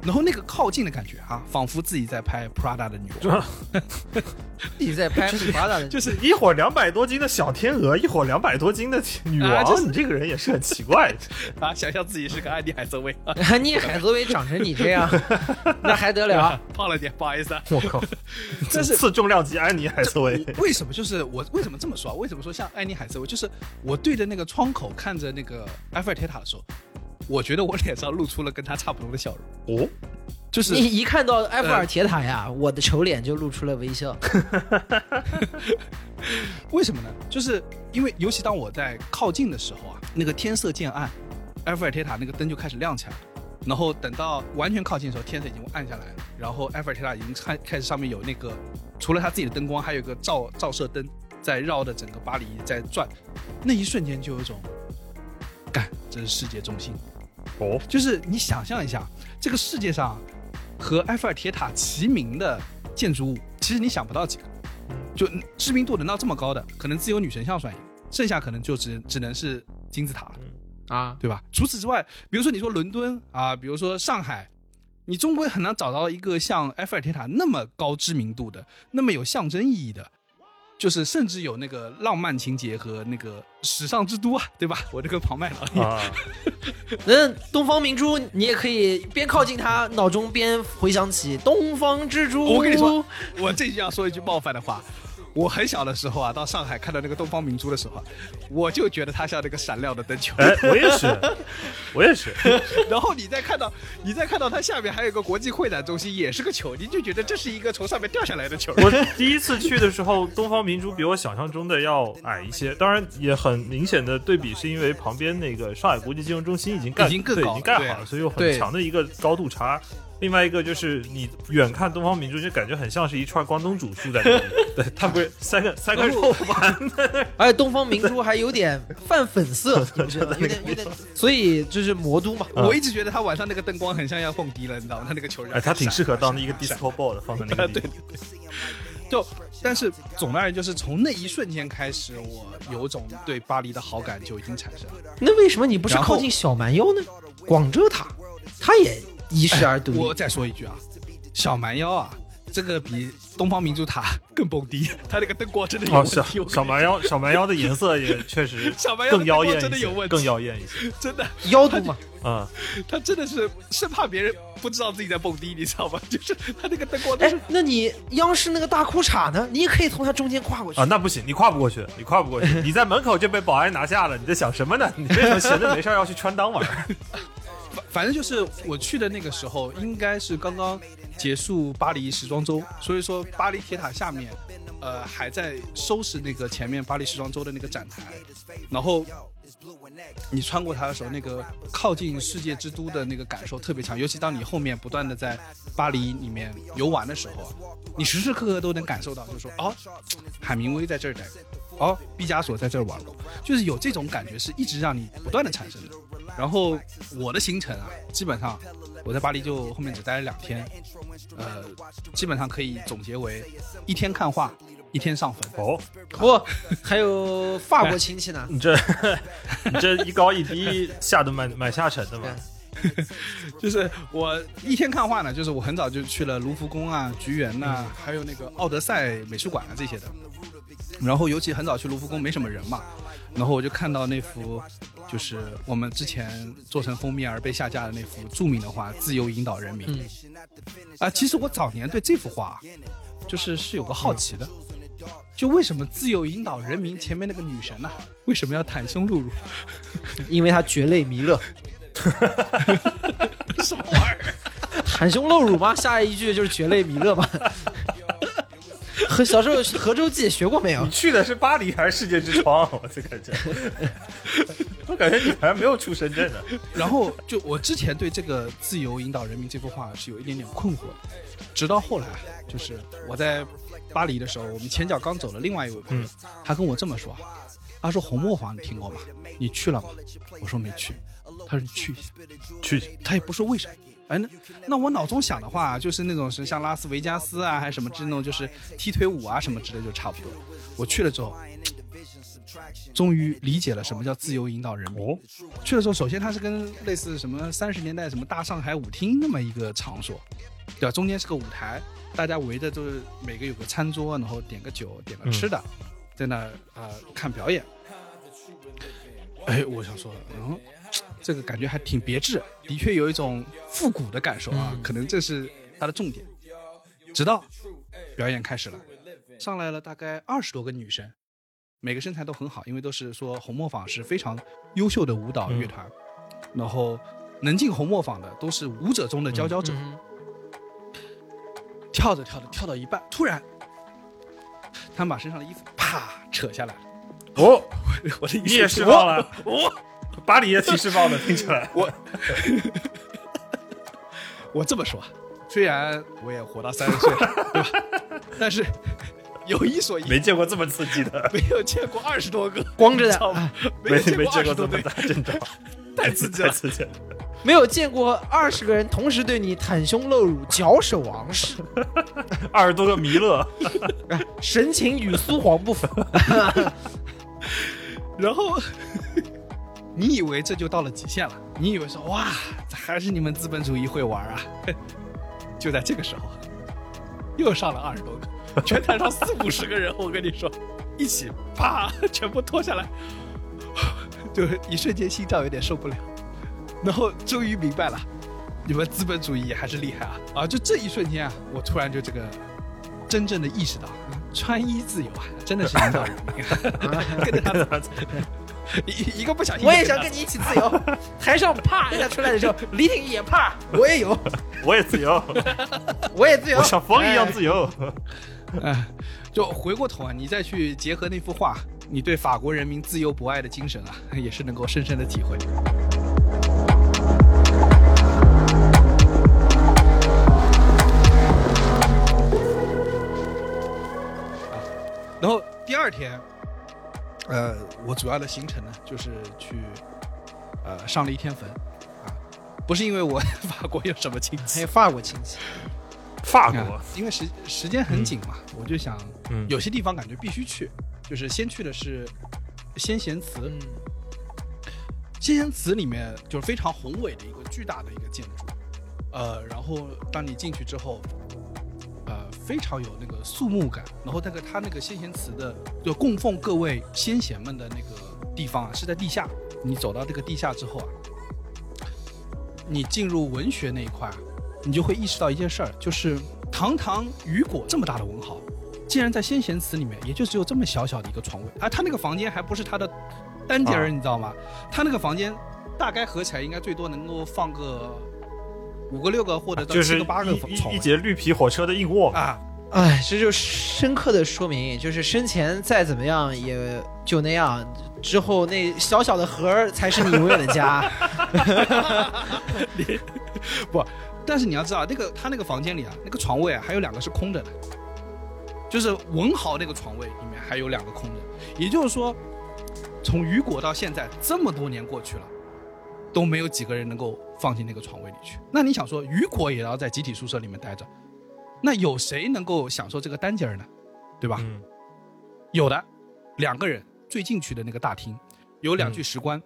然后那个靠近的感觉啊，仿佛自己在拍 Prada 的女人，自己在拍 Prada 的，就是一会儿两百多斤的小天鹅，一会儿两百多斤的女王，啊就是你这个人也是很奇怪。啊，想象自己是个安妮海瑟薇，安妮海瑟薇长成你这样，那还得了？胖了点，不好意思啊。我靠，这是次重量级安妮海瑟薇，为什么就是我为什么这么说啊？为什么说像安妮海瑟薇？就是我对着那个窗口看着那个埃菲尔铁塔的时候，我觉得我脸上露出了跟他差不多的笑容。哦，就是你一看到埃菲尔铁塔呀，我的丑脸就露出了微笑。为什么呢？就是因为尤其当我在靠近的时候啊，那个天色渐暗，埃菲尔铁塔那个灯就开始亮起来了。然后等到完全靠近的时候，天色已经暗下来了。然后埃菲尔铁塔已经开开始上面有那个，除了它自己的灯光，还有一个照照射灯在绕着整个巴黎在转。那一瞬间就有一种，干，这是世界中心。哦，就是你想象一下，这个世界上和埃菲尔铁塔齐名的建筑物，其实你想不到几个，就知名度能到这么高的，可能自由女神像算一个，剩下可能就只只能是金字塔了，啊，对吧？除此之外，比如说你说伦敦啊，比如说上海，你终归很难找到一个像埃菲尔铁塔那么高知名度的、那么有象征意义的。就是甚至有那个浪漫情节和那个时尚之都啊，对吧？我这个旁麦老爷，啊，那东方明珠，你也可以边靠近他，脑中边回想起东方之珠。我跟你说，我这就要说一句冒犯的话。我很小的时候啊，到上海看到那个东方明珠的时候啊，我就觉得它像那个闪亮的灯球。哎，我也是，我也是，然后你再看到，你再看到它下面还有个国际会展中心，也是个球，你就觉得这是一个从上面掉下来的球。我第一次去的时候，东方明珠比我想象中的要矮一些，当然也很明显的对比，是因为旁边那个上海国际金融中心已经盖已经更高对已经盖好了，所以有很强的一个高度差。另外一个就是你远看东方明珠，就感觉很像是一串关东煮竖在那里，对，它不是三个三个肉丸在那儿而且东方明珠还有点泛粉色，有点有点，所以就是魔都嘛。我一直觉得它晚上那个灯光很像要蹦迪了，你知道吗？它那个球哎，它挺适合当一个 disco ball 的，放在那个地方。就，但是总的而言，就是从那一瞬间开始，我有种对巴黎的好感就已经产生了。那为什么你不是靠近小蛮腰呢？广州塔，它也遗世而独立。我再说一句啊，小蛮腰啊，这个比东方明珠塔 更蹦迪，它那个灯光真的有哦，问小题。我小蛮腰，小蛮腰的颜色也确实 小蛮腰的更妖艳灯光真的有问题更妖艳一些。真的，腰都嘛，啊、他真的是生怕别人不知道自己在蹦迪，你知道吗？就是他那个灯光都哎是，那你央视那个大裤衩呢？你也可以从他中间跨过去啊，。那不行，你跨不过去，你跨不过去，你在门口就被保安拿下了，你在想什么呢？你为什么闲着没事儿要去穿裆玩儿？反正就是我去的那个时候，应该是刚刚结束巴黎时装周，所以说巴黎铁塔下面呃还在收拾那个前面巴黎时装周的那个展台，然后你穿过它的时候，那个靠近世界之都的那个感受特别强，尤其当你后面不断的在巴黎里面游玩的时候，你时时刻刻都能感受到，就是说哦，海明威在这儿待过，哦，毕加索在这儿玩过，就是有这种感觉是一直让你不断的产生的。然后我的行程啊，基本上我在巴黎就后面只待了两天，呃，基本上可以总结为一天看画，一天上坟。哦，不，还有法国亲戚呢。你这 你这一高一低下的蛮蛮下沉的嘛。就是我一天看画呢，就是我很早就去了卢浮宫啊、菊园呐、还有那个奥德赛美术馆啊这些的。然后尤其很早去卢浮宫没什么人嘛，然后我就看到那幅就是我们之前做成封面而被下架的那幅著名的画《自由引导人民》。啊，其实我早年对这幅画就是是有个好奇的，就为什么自由引导人民前面那个女神呢、为什么要袒胸露乳？因为她绝类弥勒，什么玩意儿？袒胸露乳吗？下一句就是绝类弥勒吗？和小时候《河州记》学过没有你？去的是巴黎还是世界之窗？我就感觉，我感觉你好像没有出深圳呢。然后就我之前对这个“自由引导人民”这幅画是有一点点困惑的，直到后来，就是我在巴黎的时候，我们前脚刚走了另外一位朋友，他跟我这么说，他说红磨坊你听过吗？你去了吗？我说没去，他说你去一下，去他也不说为什么。哎，那那我脑中想的话，就是那种是像拉斯维加斯啊，还是什么之那种，就是踢腿舞啊什么之类，就差不多。我去了之后，终于理解了什么叫自由引导人民。哦，去了之后，首先它是跟类似什么三十年代什么大上海舞厅那么一个场所，对吧？中间是个舞台，大家围着都是每个有个餐桌，然后点个酒，点个吃的，在那儿呃看表演。哎，我想说，嗯，这个感觉还挺别致，的确有一种复古的感受啊，可能这是它的重点。直到表演开始了，上来了大概二十多个女生，每个身材都很好，因为都是说红磨坊是非常优秀的舞蹈乐团，然后能进红磨坊的都是舞者中的佼佼者。嗯跳着跳着跳到一半，突然他们把身上的衣服啪扯下来了。哦，我的你也释放了，哦，巴黎也挺释放的，听起来。我我这么说，虽然我也活到三十岁了，对吧？但是有一说一，没见过这么刺激的，没有见过二十多个，光着的没没见过没见过这二十多个，么大阵仗，太刺激了。太刺激了。没有见过二十个人同时对你袒胸露乳、绞首王式，二十多个弥勒，神情与苏黄不符。然后你以为这就到了极限了？你以为说哇，这还是你们资本主义会玩啊？就在这个时候，又上了二十多个，全台上四五十个人，我跟你说，一起啪全部脱下来，就是一瞬间心脏有点受不了，然后终于明白了，你们资本主义还是厉害啊！啊，就这一瞬间啊，我突然就这个真正的意识到，穿衣自由啊，真的是引导人 跟着他走。一一个不小心，我也想跟你一起自由。台上啪一下出来的时候，李挺也啪，我也有，我也自由，我也自由，我像风一样自由。哎，就回过头啊，你再去结合那幅画，你对法国人民自由博爱的精神啊，也是能够深深的体会。啊然后第二天，呃，我主要的行程呢，就是去呃上了一天坟啊，不是因为我 法国有什么亲戚。还有，法国亲戚，法国？啊，因为时时间很紧嘛，我就想嗯。有些地方感觉必须去，就是先去的是先贤祠，嗯，先贤祠里面就是非常宏伟的一个巨大的一个建筑，呃，然后当你进去之后，呃，非常有那个肃穆感，然后那个他那个先贤祠的就供奉各位先贤们的那个地方啊是在地下，你走到这个地下之后啊，你进入文学那一块啊，你就会意识到一件事儿，就是堂堂雨果这么大的文豪，竟然在先贤祠里面也就只有这么小小的一个床位，啊，他那个房间还不是他的单间儿，啊。你知道吗？他那个房间大概合起来应该最多能够放个五个六个或者到就是七个八个一节绿皮火车的硬卧，啊，哎，这就深刻的说明，就是生前再怎么样也就那样，之后那小小的盒儿才是你永远的家。不但是你要知道，那个他那个房间里啊，那个床位啊，还有两个是空着的，就是文豪那个床位里面还有两个空着。也就是说，从雨果到现在这么多年过去了，都没有几个人能够放进那个床位里去。那你想说，雨果也要在集体宿舍里面待着，那有谁能够享受这个单间儿呢？对吧？嗯有的，两个人最进去的那个大厅有两具石棺，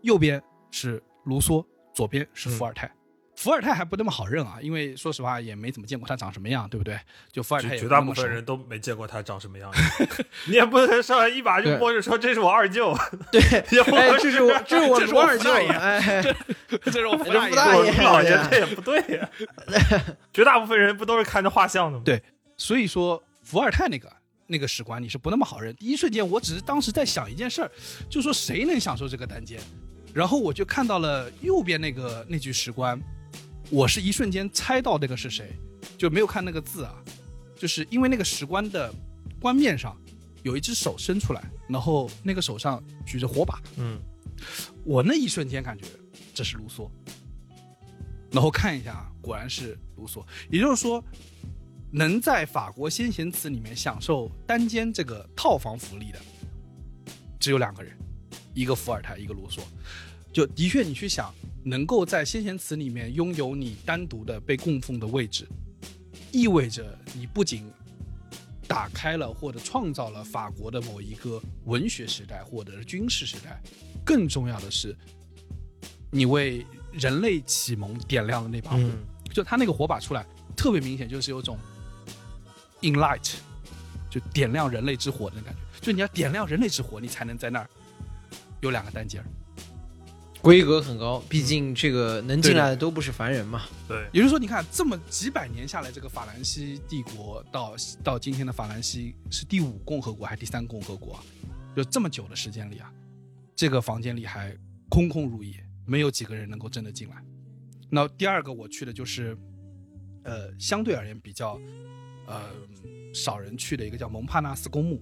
右边是卢梭，左边是伏尔泰。伏尔泰还不那么好认啊，因为说实话也没怎么见过他长什么样，对不对？就伏尔泰绝绝大部分人都没见过他长什么样，你也不能上来一把就摸着说这是我二舅，对，也不哎，合适这是我，这是我这是我二舅，爷哎，这是我伏这大爷。福大爷我老爷这也不对呀。绝大部分人不都是看着画像的吗？对所以说伏尔泰那个那个史官你是不那么好认。第一瞬间，我只是当时在想一件事儿，就说谁能享受这个单间，然后我就看到了右边那个那具石棺，我是一瞬间猜到那个是谁，就没有看那个字啊，就是因为那个石棺的棺面上有一只手伸出来，然后那个手上举着火把，嗯，我那一瞬间感觉这是卢梭，然后看一下，果然是卢梭。也就是说，能在法国先贤祠里面享受单间这个套房福利的，只有两个人，一个伏尔泰，一个卢梭。就的确，你去想，能够在先贤祠里面拥有你单独的被供奉的位置，意味着你不仅打开了或者创造了法国的某一个文学时代或者是军事时代，更重要的是，你为人类启蒙点亮了那把火。嗯就他那个火把出来，特别明显，就是有种 in light，就点亮人类之火的感觉。就你要点亮人类之火，你才能在那儿有两个单间儿。规格很高，毕竟这个能进来的都不是凡人嘛。对，也就是说，你看这么几百年下来，这个法兰西帝国到到今天的法兰西是第五共和国还是第三共和国啊？就这么久的时间里啊，这个房间里还空空如也，没有几个人能够真的进来。那第二个我去的就是，呃，相对而言比较，呃，少人去的一个叫蒙帕纳斯公墓。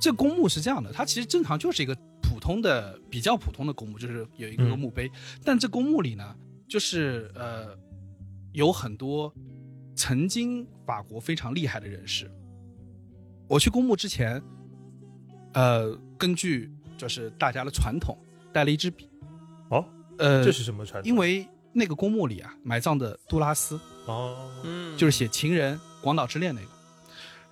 这公墓是这样的，它其实正常就是一个普通的、比较普通的公墓，就是有一个墓碑。但这公墓里呢，就是呃，有很多曾经法国非常厉害的人士。我去公墓之前，呃，根据就是大家的传统，带了一支笔。哦，呃，这是什么传统？因为那个公墓里啊，埋葬的杜拉斯，哦，嗯就是写《情人》《广岛之恋》那个。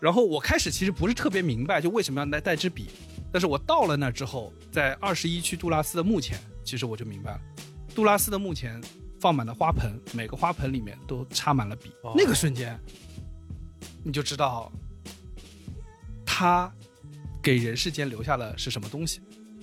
然后我开始其实不是特别明白，就为什么要带带支笔。但是我到了那之后，在二十一区杜拉斯的墓前，其实我就明白了，杜拉斯的墓前放满了花盆，每个花盆里面都插满了笔。哦那个瞬间，你就知道他给人世间留下了是什么东西。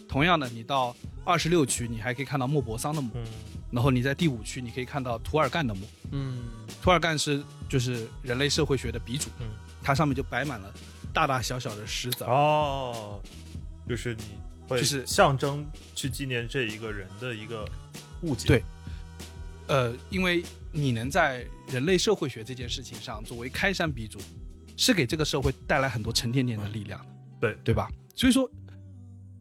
同样的，你到二十六区，你还可以看到莫泊桑的墓，嗯然后你在第五区，你可以看到涂尔干的墓。嗯，涂尔干是就是人类社会学的鼻祖，嗯，它上面就摆满了大大小小的石子，哦，就是你会就是象征去纪念这一个人的一个误解。对呃，因为你能在人类社会学这件事情上作为开山鼻祖，是给这个社会带来很多沉甸甸的力量的，对对吧？所以说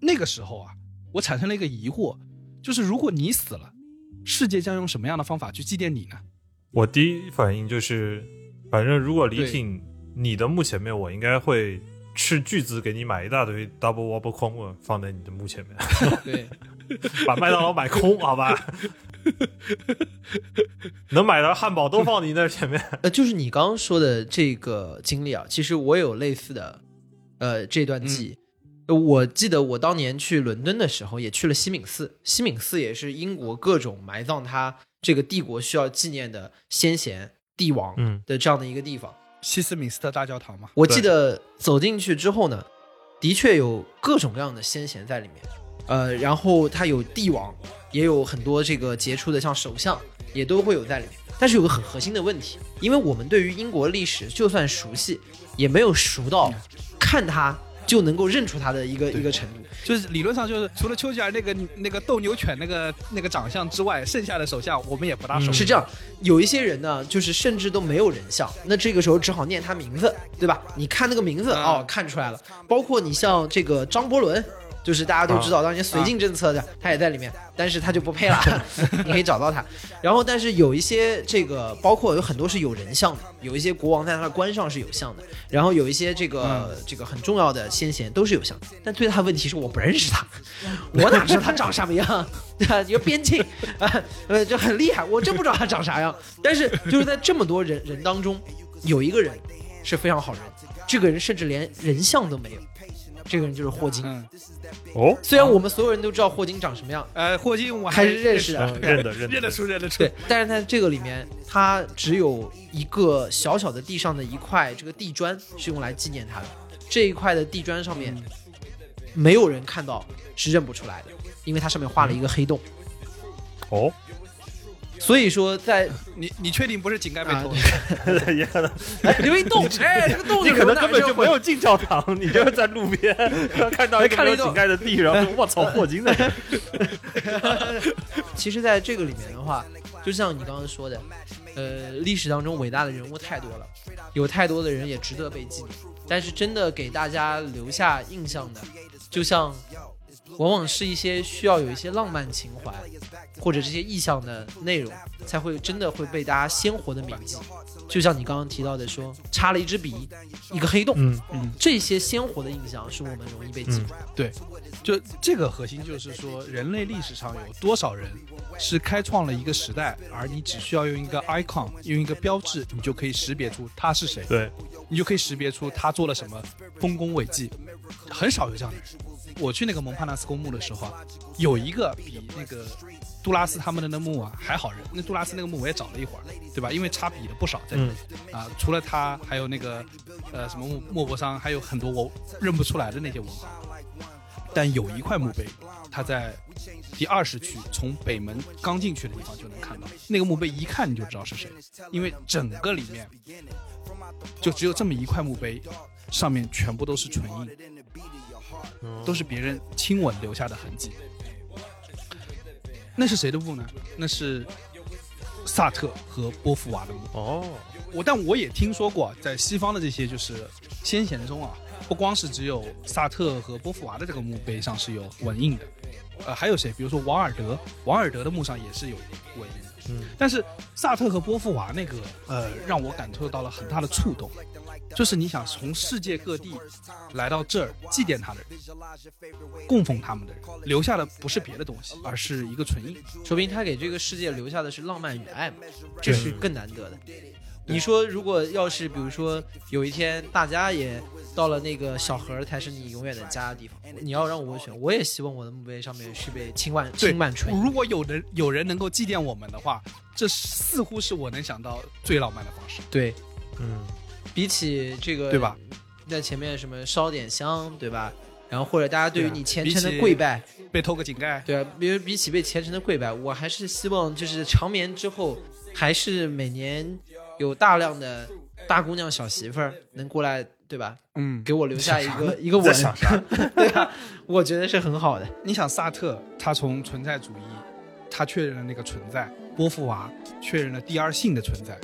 那个时候啊，我产生了一个疑惑，就是如果你死了，世界将用什么样的方法去祭奠你呢？我第一反应就是，反正如果李对挺你的墓前面，我应该会斥巨资给你买一大堆 double wobble 空了，放在你的墓前面，对，把麦当劳买空，好吧？能买到汉堡都放你那前面。呃，就是你刚刚说的这个经历啊，其实我也有类似的，呃，这段记忆。呃我记得我当年去伦敦的时候，也去了西敏寺。西敏寺也是英国各种埋葬他这个帝国需要纪念的先贤帝王嗯的这样的一个地方。西斯敏斯特大教堂嘛，我记得走进去之后呢，的确有各种各样的先贤在里面，呃，然后它有帝王，也有很多这个杰出的像首相，也都会有在里面。但是有个很核心的问题，因为我们对于英国历史就算熟悉，也没有熟到看它就能够认出他的一个一个程度。就是理论上就是除了丘吉尔那个那个斗牛犬那个那个长相之外，剩下的手下我们也不大熟。是这样，有一些人呢，就是甚至都没有人像，那这个时候只好念他名字，对吧？你看那个名字嗯哦，看出来了。包括你像这个张伯伦，就是大家都知道当年绥靖政策的，他也在里面，但是他就不配了，你可以找到他。然后，但是有一些这个，包括有很多是有人像的，有一些国王在他的官上是有像的，然后有一些这个、这个很重要的先贤都是有像的，但最大的问题是我不认识他，我哪知道他长什么样？对吧？一个边境啊，呃，就很厉害，我真不知道他长啥样。但是就是在这么多人人当中，有一个人是非常好人，这个人甚至连人像都没有，这个人就是霍金。嗯，哦，虽然我们所有人都知道霍金长什么样，呃，霍金我还是认识的，嗯认得认认得出认得出。对，但是在这个里面，他只有一个小小的地上的一块这个地砖是用来纪念他的。这一块的地砖上面，没有人看到是认不出来的，因为它上面画了一个黑洞。哦，所以说在，你你确定不是井盖被啊偷？也可能因为洞，哎，这个洞你可能根本就没有。进教堂，你就是在路边看到 一个没有井盖的地，然后我操，霍金在。其实，在这个里面的话，就像你刚刚说的，呃，历史当中伟大的人物太多了，有太多的人也值得被纪念。但是，真的给大家留下印象的，就像往往是一些需要有一些浪漫情怀，或者这些意象的内容，才会真的会被大家鲜活的铭记。就像你刚刚提到的说，插了一支笔，一个黑洞，嗯嗯，这些鲜活的印象是我们容易被记住。对，就这个核心就是说，人类历史上有多少人是开创了一个时代，而你只需要用一个 icon，用一个标志，你就可以识别出他是谁，对，你就可以识别出他做了什么丰功伟绩，很少有这样的人。我去那个蒙帕纳斯公墓的时候啊，有一个比那个杜拉斯他们的那墓啊还好认。那杜拉斯那个墓我也找了一会儿，对吧？因为差比的不少在这里、啊，除了他，还有那个呃什么莫莫泊桑，还有很多我认不出来的那些文豪。但有一块墓碑，它在第二十区，从北门刚进去的地方就能看到。那个墓碑一看你就知道是谁，因为整个里面就只有这么一块墓碑，上面全部都是唇印，都是别人亲吻留下的痕迹。那是谁的墓呢？那是萨特和波伏娃的墓。哦，我但我也听说过，在西方的这些就是先贤中啊，不光是只有萨特和波伏娃的这个墓碑上是有纹印的，呃，还有谁？比如说王尔德，王尔德的墓上也是有纹印的。嗯，但是萨特和波伏娃那个，呃，让我感受到了很大的触动，就是你想从世界各地来到这儿祭奠他的人，供奉他们的人，留下的不是别的东西，而是一个唇印。说明他给这个世界留下的是浪漫与爱嘛，这是更难得的。你说，如果要是比如说有一天大家也到了那个小河才是你永远的家的地方，你要让我选，我也希望我的墓碑上面是被轻万对轻满唇。如果有人有人能够祭奠我们的话，这似乎是我能想到最浪漫的方式，对嗯，比起这个，对吧？在前面什么烧点香，对吧？然后或者大家对于你虔诚的跪拜，被偷个井盖，对啊，比如比起被虔诚的跪拜，我还是希望就是长眠之后，还是每年有大量的大姑娘小媳妇儿能过来，对吧？嗯，给我留下一个一个吻？对吧？我觉得是很好的。你想萨特，他从存在主义，他确认了那个存在；波伏娃确认了第二性的存在。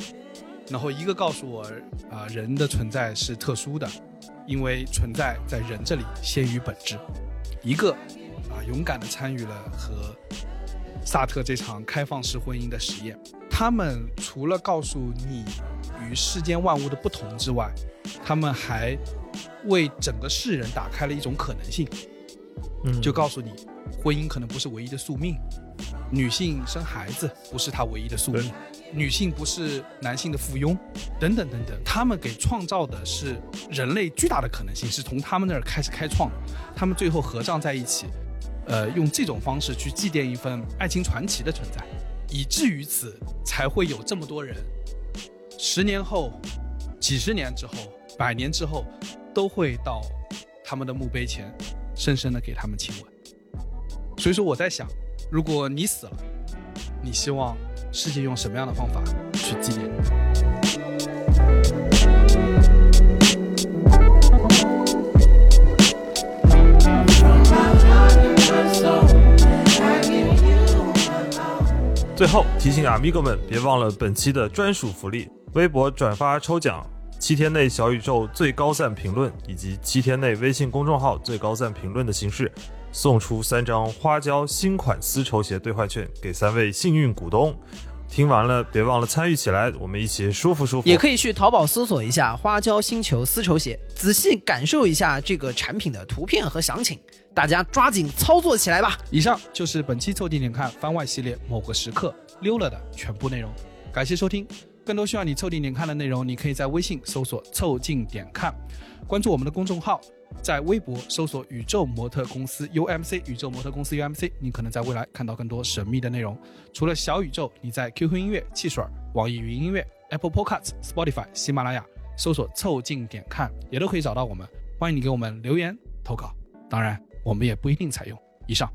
然后一个告诉我，啊、人的存在是特殊的，因为存在在人这里先于本质。一个啊、勇敢的参与了和萨特这场开放式婚姻的实验。他们除了告诉你与世间万物的不同之外，他们还为整个世人打开了一种可能性。嗯就告诉你，婚姻可能不是唯一的宿命，女性生孩子不是她唯一的宿命，女性不是男性的附庸，等等等等。他们给创造的是人类巨大的可能性，是从他们那儿开始开创。他们最后合葬在一起，呃，用这种方式去祭奠一份爱情传奇的存在，以至于此才会有这么多人，十年后、几十年之后、百年之后，都会到他们的墓碑前，深深的给他们亲吻。所以说我在想，如果你死了，你希望世界用什么样的方法去纪念？最后提醒阿米哥们，别忘了本期的专属福利：微博转发抽奖，七天内小宇宙最高赞评论，以及七天内微信公众号最高赞评论的形式。送出三张花椒新款丝绸鞋兑换券给三位幸运股东。听完了，别忘了参与起来，我们一起舒服舒服。也可以去淘宝搜索一下“花椒星球丝绸鞋”，仔细感受一下这个产品的图片和详情。大家抓紧操作起来吧！以上就是本期凑近点看番外系列某个时刻溜了的全部内容，感谢收听。更多需要你凑近点看的内容，你可以在微信搜索“凑近点看”，关注我们的公众号，在微博搜索“宇宙模特公司 UMC”，宇宙模特公司 UMC，你可能在未来看到更多神秘的内容。除了小宇宙，你在 QQ 音乐、汽水、网易云音乐、Apple Podcasts、Spotify、喜马拉雅搜索“凑近点看”，也都可以找到我们。欢迎你给我们留言投稿，当然我们也不一定采用。以上。